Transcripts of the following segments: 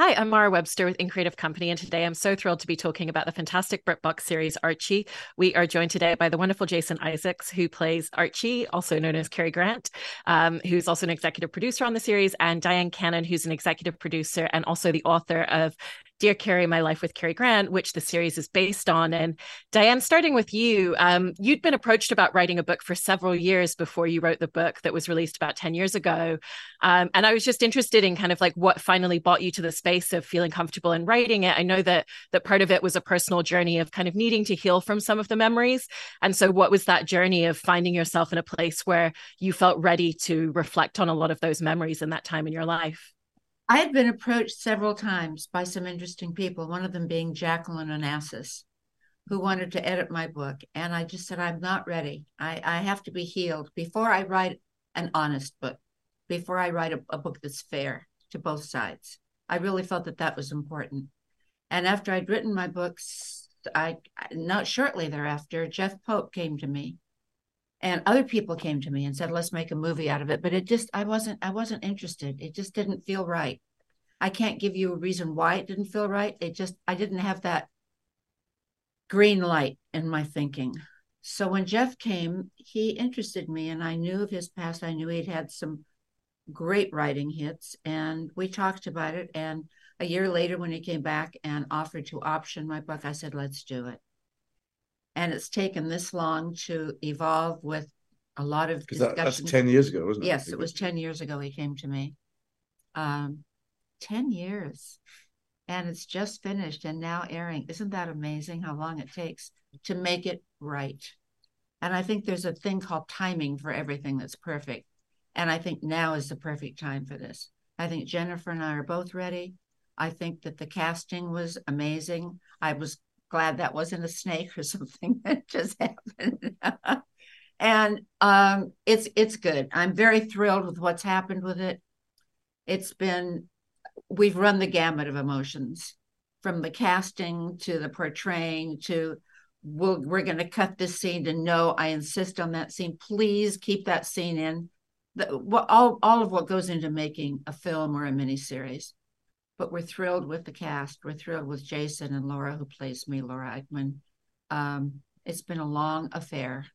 Hi, I'm Mara Webster with In Creative Company, and today I'm so thrilled to be talking about the fantastic BritBox series Archie. We are joined today by the wonderful Jason Isaacs, who plays Archie, also known as Cary Grant, um, who's also an executive producer on the series, and Dyan Cannon, who's an executive producer and also the author of Dear Cary, My Life with Cary Grant, which the series is based on. And Dyan, starting with you, um, you'd been approached about writing a book for several years before you wrote the book that was released about 10 years ago. Um, and I was just interested in kind of like what finally brought you to the space of feeling comfortable in writing it. I know that that part of it was a personal journey of kind of needing to heal from some of the memories. And so what was that journey of finding yourself in a place where you felt ready to reflect on a lot of those memories in that time in your life? I had been approached several times by some interesting people, one of them being Jacqueline Onassis, who wanted to edit my book. And I just said, I'm not ready. I, I have to be healed before I write an honest book, before I write a, a book that's fair to both sides. I really felt that that was important. And after I'd written my books, I not shortly thereafter, Jeff Pope came to me and other people came to me and said let's make a movie out of it. But it just i wasn't i wasn't interested. It just didn't feel right. I can't give you a reason why it didn't feel right. It just i didn't have that green light in my thinking. So when jeff came he interested me and i knew of his past. I knew he'd had some great writing hits and we talked about it. And a year later when he came back and offered to option my book i said let's do it and it's taken this long to evolve with a lot of discussion. That, that's 10 years ago, wasn't it? Yes, it was 10 years ago he came to me. Um, 10 years. And it's just finished and now airing. Isn't that amazing how long it takes to make it right? And I think there's a thing called timing for everything that's perfect. And I think now is the perfect time for this. I think Jennifer and I are both ready. I think that the casting was amazing. I was glad that wasn't a snake or something that just happened. and um, it's it's good. I'm very thrilled with what's happened with it. It's been we've run the gamut of emotions from the casting to the portraying to we'll, we're going to cut this scene to no i insist on that scene please keep that scene in the, all, all of what goes into making a film or a miniseries but we're thrilled with the cast. We're thrilled with Jason and Laura, who plays me, Laura Aikman. Um, it's been a long affair,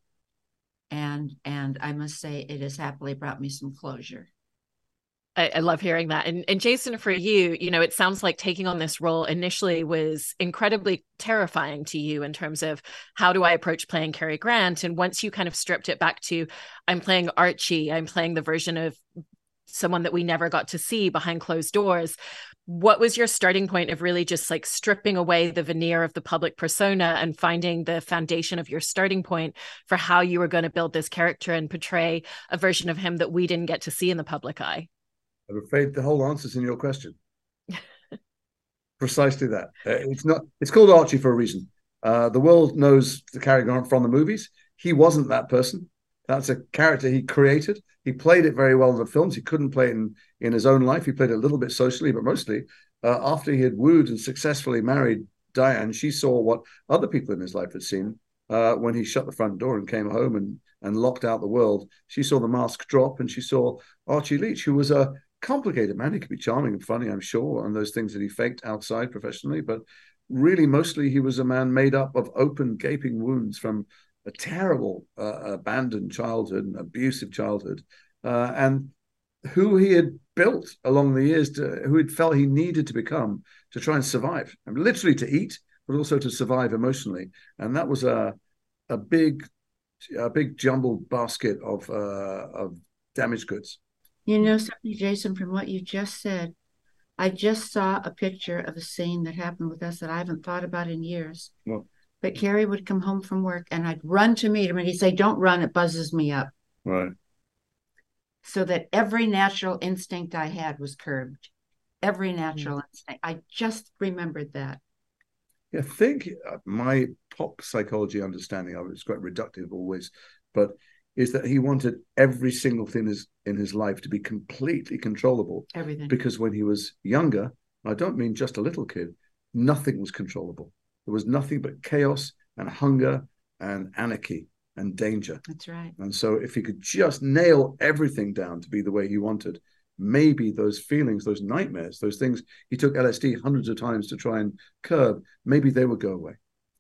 and and I must say it has happily brought me some closure. I, I, love hearing that. And, and Jason, for you, you know, it sounds like taking on this role initially was incredibly terrifying to you in terms of how do I approach playing Cary Grant? And once you kind of stripped it back to, I'm playing Archie, I'm playing the version of someone that we never got to see behind closed doors what was your starting point of really just like stripping away the veneer of the public persona and finding the foundation of your starting point for how you were going to build this character and portray a version of him that we didn't get to see in the public eye? I'm afraid the whole answer's in your question. Precisely that. Uh, it's not it's called archie for a reason. Uh, the world knows the character from the movies. He wasn't that person that's a character he created he played it very well in the films. He couldn't play in, in his own life. He played a little bit socially, but mostly uh, after he had wooed and successfully married Dyan, she saw what other people in his life had seen uh, when he shut the front door and came home and, and locked out the world. She saw the mask drop and she saw Archie Leach, who was a complicated man. He could be charming and funny, I'm sure, and those things that he faked outside professionally. But really, mostly, he was a man made up of open, gaping wounds from a terrible uh, abandoned childhood and abusive childhood, uh, and who he had built along the years, to, who he felt he needed to become to try and survive, I mean, literally to eat, but also to survive emotionally. And that was a a big, a big jumbled basket of uh, of damaged goods. You know something, Jason, from what you just said, I just saw a picture of a scene that happened with us that I haven't thought about in years. Well, but Cary would come home from work and I'd run to meet him and he'd say, Don't run, it buzzes me up. Right. So that every natural instinct I had was curbed. Every natural mm. instinct. I just remembered that. Yeah, I think uh, my pop psychology understanding of it is quite reductive always, but is that he wanted every single thing in his, in his life to be completely controllable. Everything. Because when he was younger, I don't mean just a little kid, nothing was controllable. There was nothing but chaos and hunger and anarchy and danger. That's right. And so if he could just nail everything down to be the way he wanted, maybe those feelings, those nightmares, those things he took LSD hundreds of times to try and curb, maybe they would go away.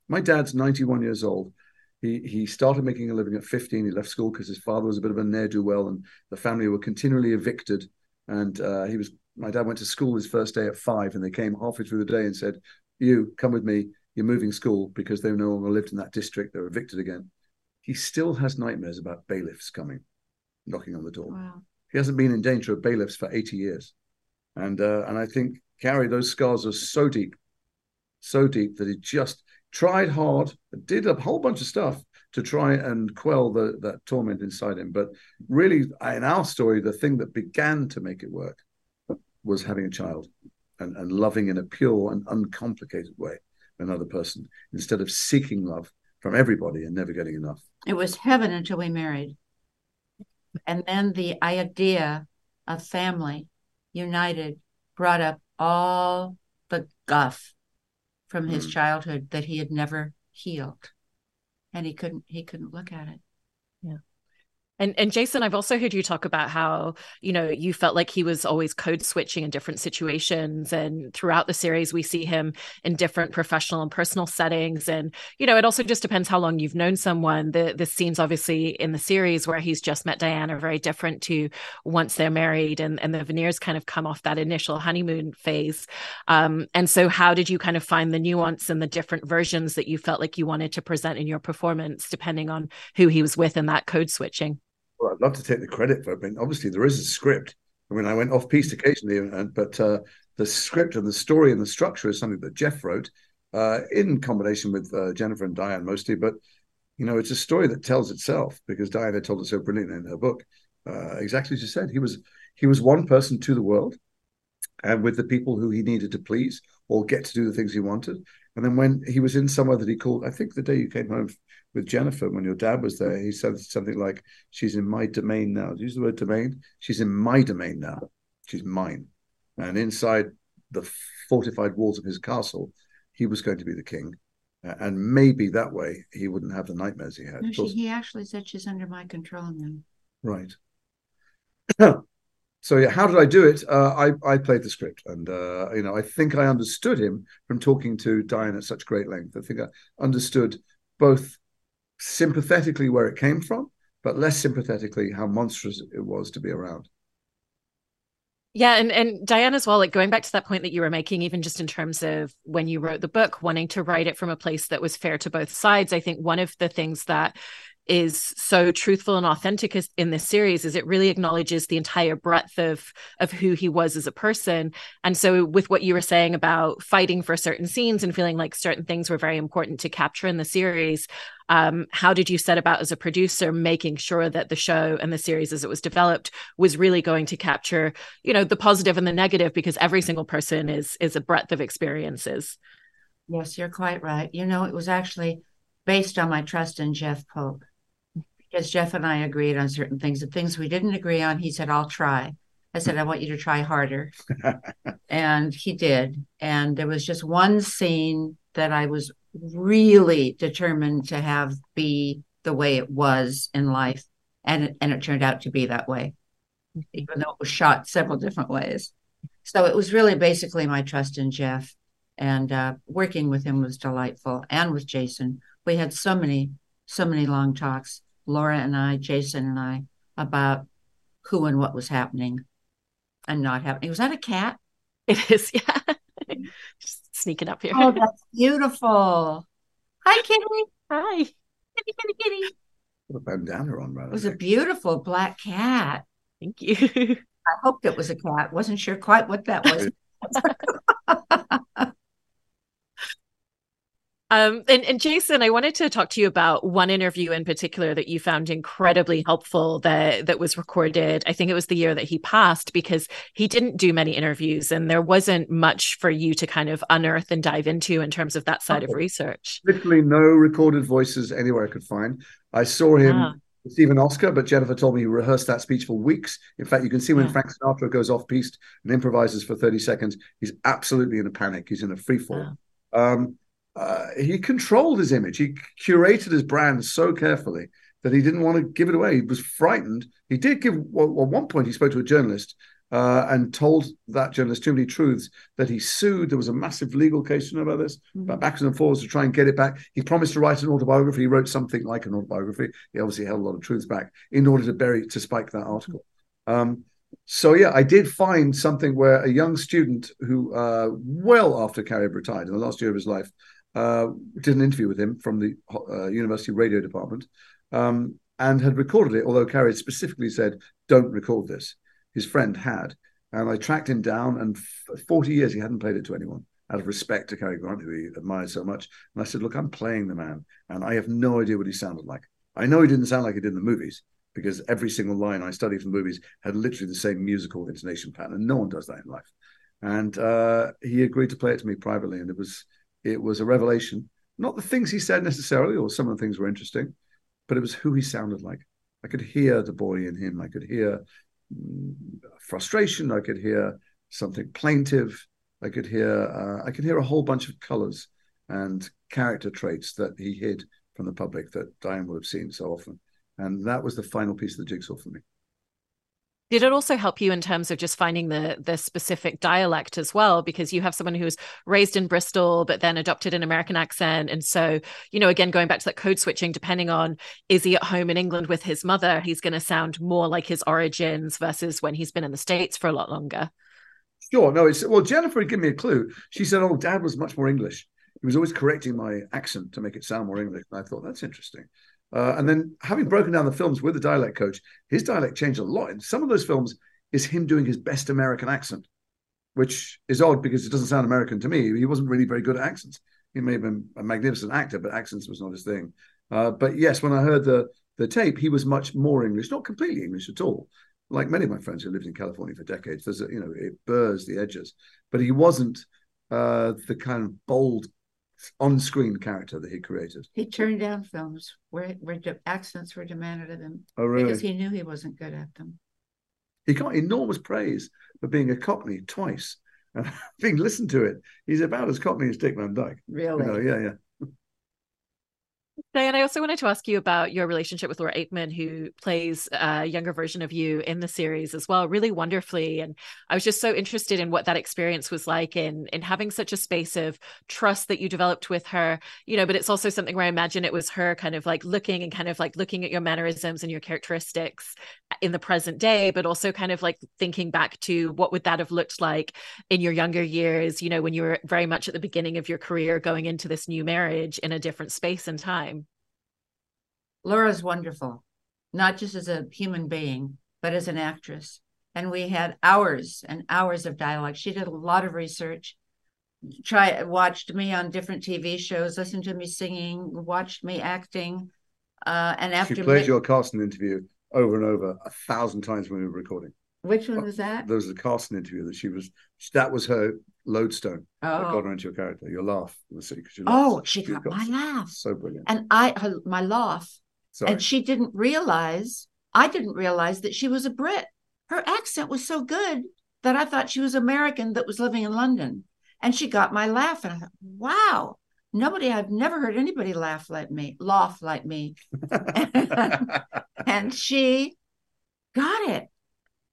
My dad's 91 years old. He, he started making a living at 15. He left school because his father was a bit of a ne'er do well, and the family were continually evicted. And uh, he was my dad went to school his first day at five, and they came halfway through the day and said, "You come with me. You're moving school because they no longer lived in that district. They're evicted again." He still has nightmares about bailiffs coming, knocking on the door. Wow. He hasn't been in danger of bailiffs for 80 years, and uh, and I think Gary, those scars are so deep, so deep that he just tried hard, did a whole bunch of stuff to try and quell the, that torment inside him. But really, in our story, the thing that began to make it work was having a child and, and loving in a pure and uncomplicated way another person instead of seeking love from everybody and never getting enough. It was heaven until we married. And then the idea of family united brought up all the guff from his mm. childhood that he had never healed. And he couldn't he couldn't look at it. And and Jason, I've also heard you talk about how, you know, you felt like he was always code switching in different situations. And throughout the series, we see him in different professional and personal settings. And, you know, it also just depends how long you've known someone. The the scenes obviously in the series where he's just met Dyan are very different to once they're married and, and the veneers kind of come off that initial honeymoon phase. Um, and so how did you kind of find the nuance and the different versions that you felt like you wanted to present in your performance, depending on who he was with and that code switching? Well, I'd love to take the credit for it. I mean, obviously there is a script. I mean, I went off piece occasionally, and, but uh, the script and the story and the structure is something that Jeff wrote uh, in combination with uh, Jennifer and Dyan mostly. But you know, it's a story that tells itself because Dyan had told it so brilliantly in her book. Uh, exactly as you said, he was he was one person to the world, and with the people who he needed to please or get to do the things he wanted. And then when he was in somewhere that he called, I think the day you came home with Jennifer when your dad was there, he said something like, "She's in my domain now." Use the word domain. She's in my domain now. She's mine. And inside the fortified walls of his castle, he was going to be the king. And maybe that way he wouldn't have the nightmares he had. No, she, he actually said she's under my control now. Right. so yeah, how did I do it? Uh, I I played the script, and uh, you know I think I understood him from talking to Dyan at such great length. I think I understood both sympathetically where it came from, but less sympathetically how monstrous it was to be around. Yeah, and and Dyan as well, like going back to that point that you were making, even just in terms of when you wrote the book, wanting to write it from a place that was fair to both sides. I think one of the things that is so truthful and authentic in this series is it really acknowledges the entire breadth of of who he was as a person. And so with what you were saying about fighting for certain scenes and feeling like certain things were very important to capture in the series um, how did you set about as a producer making sure that the show and the series as it was developed was really going to capture you know the positive and the negative because every single person is is a breadth of experiences? Yes you're quite right. You know it was actually based on my trust in jeff pope because Jeff and I agreed on certain things. The things we didn't agree on, he said, I'll try. I said, I want you to try harder. and he did. And there was just one scene that I was really determined to have be the way it was in life. And it, and it turned out to be that way, even though it was shot several different ways. So it was really basically my trust in Jeff. And uh, working with him was delightful. And with Jason, we had so many, so many long talks Laura and I, Jason and I, about who and what was happening and not happening. Was that a cat? It is, yeah. Just sneaking up here. Oh, that's beautiful. Hi, Kitty. Hi. Kitty, kitty, kitty. Put a bandana on, right? It was a beautiful black cat. Thank you. I hoped it was a cat. Wasn't sure quite what that was. Um, and, and, Jason, I wanted to talk to you about one interview in particular that you found incredibly helpful that that was recorded. I think it was the year that he passed because he didn't do many interviews and there wasn't much for you to kind of unearth and dive into in terms of that side of research. Literally no recorded voices anywhere I could find. I saw him ah. Stephen Oscar, but Jennifer told me he rehearsed that speech for weeks. In fact, you can see when yeah. Frank Sinatra goes off piste and improvises for 30 seconds, he's absolutely in a panic. He's in a free fall. Um, uh, he controlled his image. He curated his brand so carefully that he didn't want to give it away. He was frightened. He did give, well, at one point, he spoke to a journalist uh, and told that journalist too many truths that he sued. There was a massive legal case, you know about this, mm-hmm. about and forwards to try and get it back. He promised to write an autobiography. He wrote something like an autobiography. He obviously held a lot of truths back in order to bury to spike that article. Um, so yeah, I did find something where a young student who, uh, well after Cary retired in the last year of his life, uh, did an interview with him from the uh, university radio department, um, and had recorded it. Although Cary specifically said, "Don't record this." His friend had, and I tracked him down. And for forty years he hadn't played it to anyone out of respect to Cary Grant, who he admired so much. And I said, "Look, I'm playing the man, and I have no idea what he sounded like. I know he didn't sound like he did in the movies." because every single line I studied from movies had literally the same musical intonation pattern, and no one does that in life. And uh, he agreed to play it to me privately, and it was it was a revelation. Not the things he said necessarily, or some of the things were interesting, but it was who he sounded like. I could hear the boy in him. I could hear mm, frustration. I could hear something plaintive. I could hear uh, I could hear a whole bunch of colors and character traits that he hid from the public that Dyan would have seen so often. And that was the final piece of the jigsaw for me. Did it also help you in terms of just finding the the specific dialect as well? Because you have someone who was raised in Bristol but then adopted an American accent, and so you know, again, going back to that code switching, depending on is he at home in England with his mother, he's going to sound more like his origins versus when he's been in the states for a lot longer. Sure, no, it's well, Jennifer gave me a clue. She said, "Oh, Dad was much more English. He was always correcting my accent to make it sound more English." And I thought that's interesting. Uh, and then having broken down the films with the dialect coach, his dialect changed a lot. In some of those films is him doing his best American accent, which is odd because it doesn't sound American to me. He wasn't really very good at accents. He may have been a magnificent actor, but accents was not his thing. Uh, but yes, when I heard the the tape, he was much more English, not completely English at all. Like many of my friends who lived in California for decades, there's a, you know it burrs the edges, but he wasn't uh, the kind of bold on-screen character that he created. He turned down films where where accents were demanded of him. Oh, really? Because he knew he wasn't good at them. He got enormous praise for being a Cockney twice. And being listened to it, he's about as Cockney as Dick Van Dyke. Really? You know, yeah, yeah. Dyan, I also wanted to ask you about your relationship with Laura Aikman, who plays a younger version of you in the series as well, really wonderfully. And I was just so interested in what that experience was like in in having such a space of trust that you developed with her, you know, but it's also something where I imagine it was her kind of like looking and kind of like looking at your mannerisms and your characteristics in the present day, but also kind of like thinking back to what would that have looked like in your younger years, you know, when you were very much at the beginning of your career going into this new marriage in a different space and time. Laura's wonderful, not just as a human being, but as an actress. And we had hours and hours of dialogue. She did a lot of research, try watched me on different TV shows, listened to me singing, watched me acting. Uh, and after she played your Carson interview over and over a thousand times when we were recording. Which one was that? There was a Carson interview that she was. That was her lodestone. Oh. That got her into your character. Your laugh. Oh, she got, got my laugh. So brilliant. And I, her, my laugh Sorry. And she didn't realize, I didn't realize that she was a Brit. Her accent was so good that I thought she was American that was living in London. And she got my laugh. And I thought, wow, nobody, I've never heard anybody laugh like me, laugh like me. and she got it.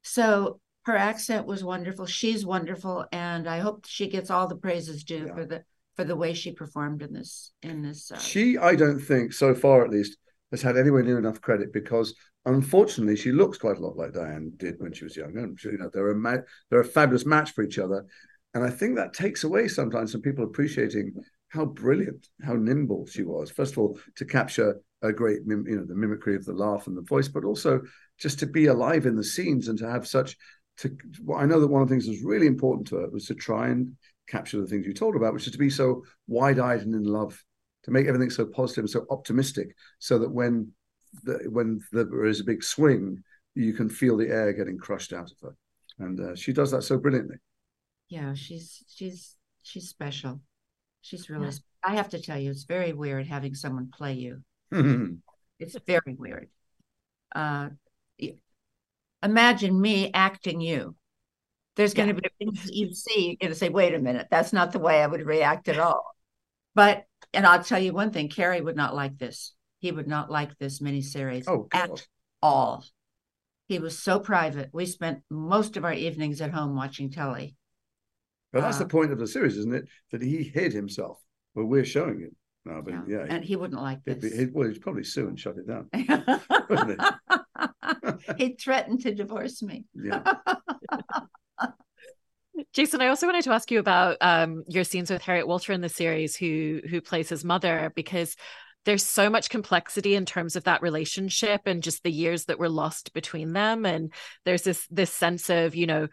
So her accent was wonderful. She's wonderful. And I hope she gets all the praises due yeah. for the for the way she performed in this in this uh, she i don't think so far at least has had anywhere near enough credit because unfortunately she looks quite a lot like Dyan did when she was younger. And you know they're a ma- they're a fabulous match for each other, and I think that takes away sometimes from people appreciating how brilliant, how nimble she was. First of all, to capture a great mim- you know the mimicry of the laugh and the voice, but also just to be alive in the scenes and to have such. To I know that one of the things that was really important to her was to try and capture the things you told about, which is to be so wide-eyed and in love to make everything so positive and so optimistic, so that when the, when there is a big swing, you can feel the air getting crushed out of her, and uh, she does that so brilliantly. Yeah, she's she's she's special. She's really. Yeah. I have to tell you, it's very weird having someone play you. it's very weird. Uh, imagine me acting you. There's going to be you see, you're going to say, "Wait a minute, that's not the way I would react at all." But and I'll tell you one thing: Cary would not like this. He would not like this miniseries oh, at all. He was so private. We spent most of our evenings at home watching telly. But that's Uh, the point of the series, isn't it? That he hid himself. Well, we're showing it now, but Yeah. yeah, And he wouldn't like he'd this. he'd- well, he'd probably sue and shut it down. he threatened to divorce me. Yeah. Jason, I also wanted to ask you about um, your scenes with Harriet Walter in the series, who who plays his mother, because there's so much complexity in terms of that relationship and just the years that were lost between them. And there's this this sense of, you know,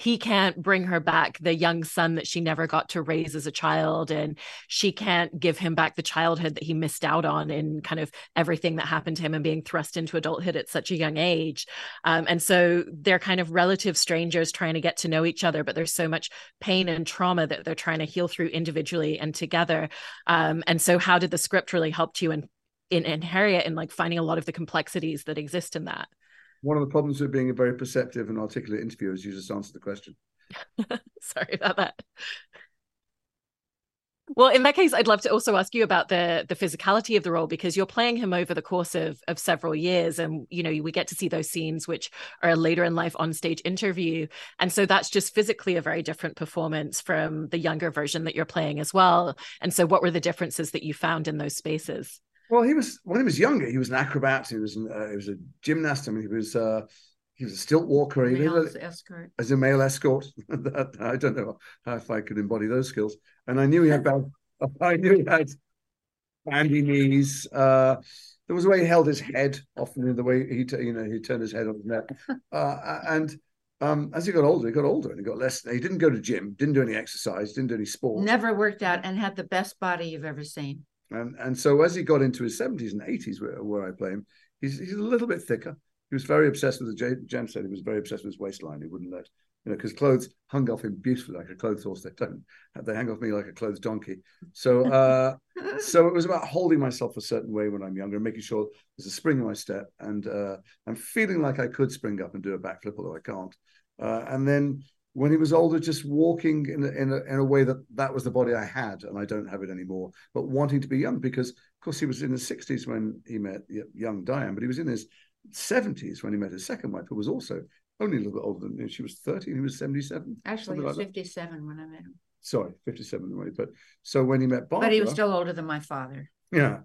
he can't bring her back the young son that she never got to raise as a child, and she can't give him back the childhood that he missed out on in kind of everything that happened to him and being thrust into adulthood at such a young age. Um, and so they're kind of relative strangers trying to get to know each other, but there's so much pain and trauma that they're trying to heal through individually and together. Um, and so, how did the script really help you in, in in Harriet in like finding a lot of the complexities that exist in that? One of the problems with being a very perceptive and articulate interviewer is you just answer the question. Sorry about that. Well, in that case, I'd love to also ask you about the the physicality of the role because you're playing him over the course of of several years, and you know we get to see those scenes which are a later in life on stage interview, and so that's just physically a very different performance from the younger version that you're playing as well. And so, what were the differences that you found in those spaces? Well, he was when he was younger. He was an acrobat. He was an, uh, he was a gymnast. I mean, he was uh, he was a stilt walker. He Male was escort. as a male escort. that, I don't know if I could embody those skills. And I knew he had bad. I knew he had bandy knees. Uh, there was a way he held his head, often in the way he, t- you know, he turned his head on his neck. Uh, and um, as he got older, he got older and he got less. He didn't go to gym, didn't do any exercise, didn't do any sport. Never worked out and had the best body you've ever seen. And and so as he got into his seventies and eighties, where, where I play him, he's he's a little bit thicker. He was very obsessed with the Jem said he was very obsessed with his waistline. He wouldn't let you know because clothes hung off him beautifully like a clothes horse. They don't. They hang off me like a clothes donkey. So uh, so it was about holding myself a certain way when I'm younger and making sure there's a spring in my step and uh, I'm feeling like I could spring up and do a backflip, although I can't. Uh, and then when he was older, just walking in a, in, a, in a way that that was the body I had, and I don't have it anymore. But wanting to be young, because of course he was in his sixties when he met young Dyan, but he was in his seventies when he met his second wife, who was also only a little bit older than him. She was thirty, and he was seventy-seven. Actually, he was like that. 57 when I met him. Sorry, fifty-seven. right, But so when he met Barbara, But he was still older than my father. yeah.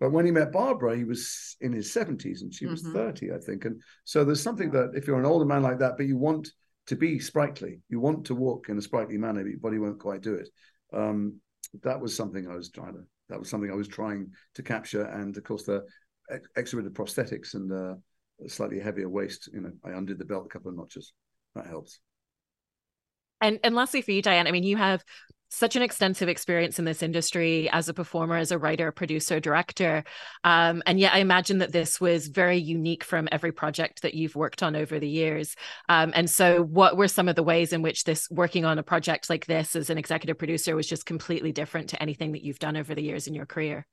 But when he met Barbara, he was in his 70s and she was Mhm. 30, I think. And so there's something that if you're an older man like that, but you want to be sprightly, you want to walk in a sprightly manner, but your body won't quite do it. Um, that was something I was trying to, that was something I was trying to capture. And of course, the extra bit of prosthetics and uh, slightly heavier waist, you know, I undid the belt a couple of notches. That helps. And and lastly for you, Dyan, I mean, you have such an extensive experience in this industry as a performer, as a writer, producer, director. Um, and yet I imagine that this was very unique from every project that you've worked on over the years. Um, and so what were some of the ways in which this working on a project like this as an executive producer was just completely different to anything that you've done over the years in your career?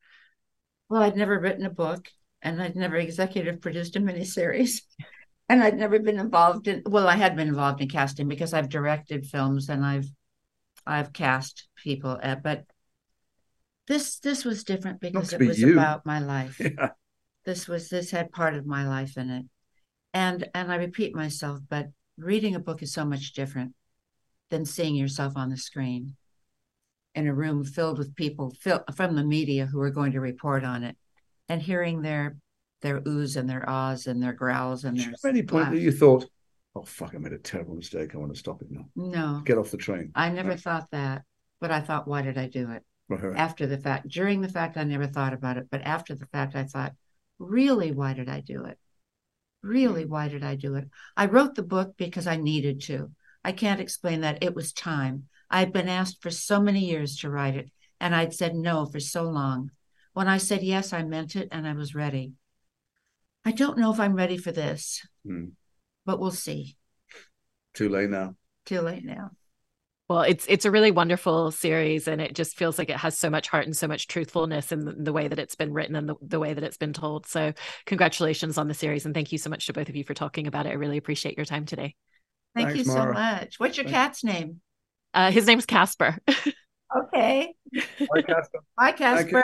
Well, I'd never written a book and I'd never executive produced a miniseries. And I'd never been involved in well, I had been involved in casting because I've directed films and I've I've cast people, uh, but this this was different because it be was you. about my life. Yeah. This was this had part of my life in it. And and I repeat myself, but reading a book is so much different than seeing yourself on the screen in a room filled with people fill, from the media who are going to report on it and hearing their their oohs and their ahs and their growls and their At any point that you thought, oh, fuck, I made a terrible mistake. I want to stop it now. no Get off the train. i never Right. thought that but i thought why did i do it Right. after the fact during the fact i never thought about it but after the fact i thought really why did i do it really why did i do it i wrote the book because i needed to i can't explain that it was time i had been asked for so many years to write it and i'd said no for so long when i said yes i meant it and i was ready i don't know if i'm ready for this Hmm. But we'll see Too late now. too late now Well, it's it's a really wonderful series, and it just feels like it has so much heart and so much truthfulness in the, the way that it's been written and the, the way that it's been told. So, congratulations on the series, and thank you so much to both of you for talking about it. I really appreciate your time today. thank Thanks, you Mara. so much what's your Thank- cat's name Uh, his name's Casper. okay Bye, Casper. bye Thank you. casper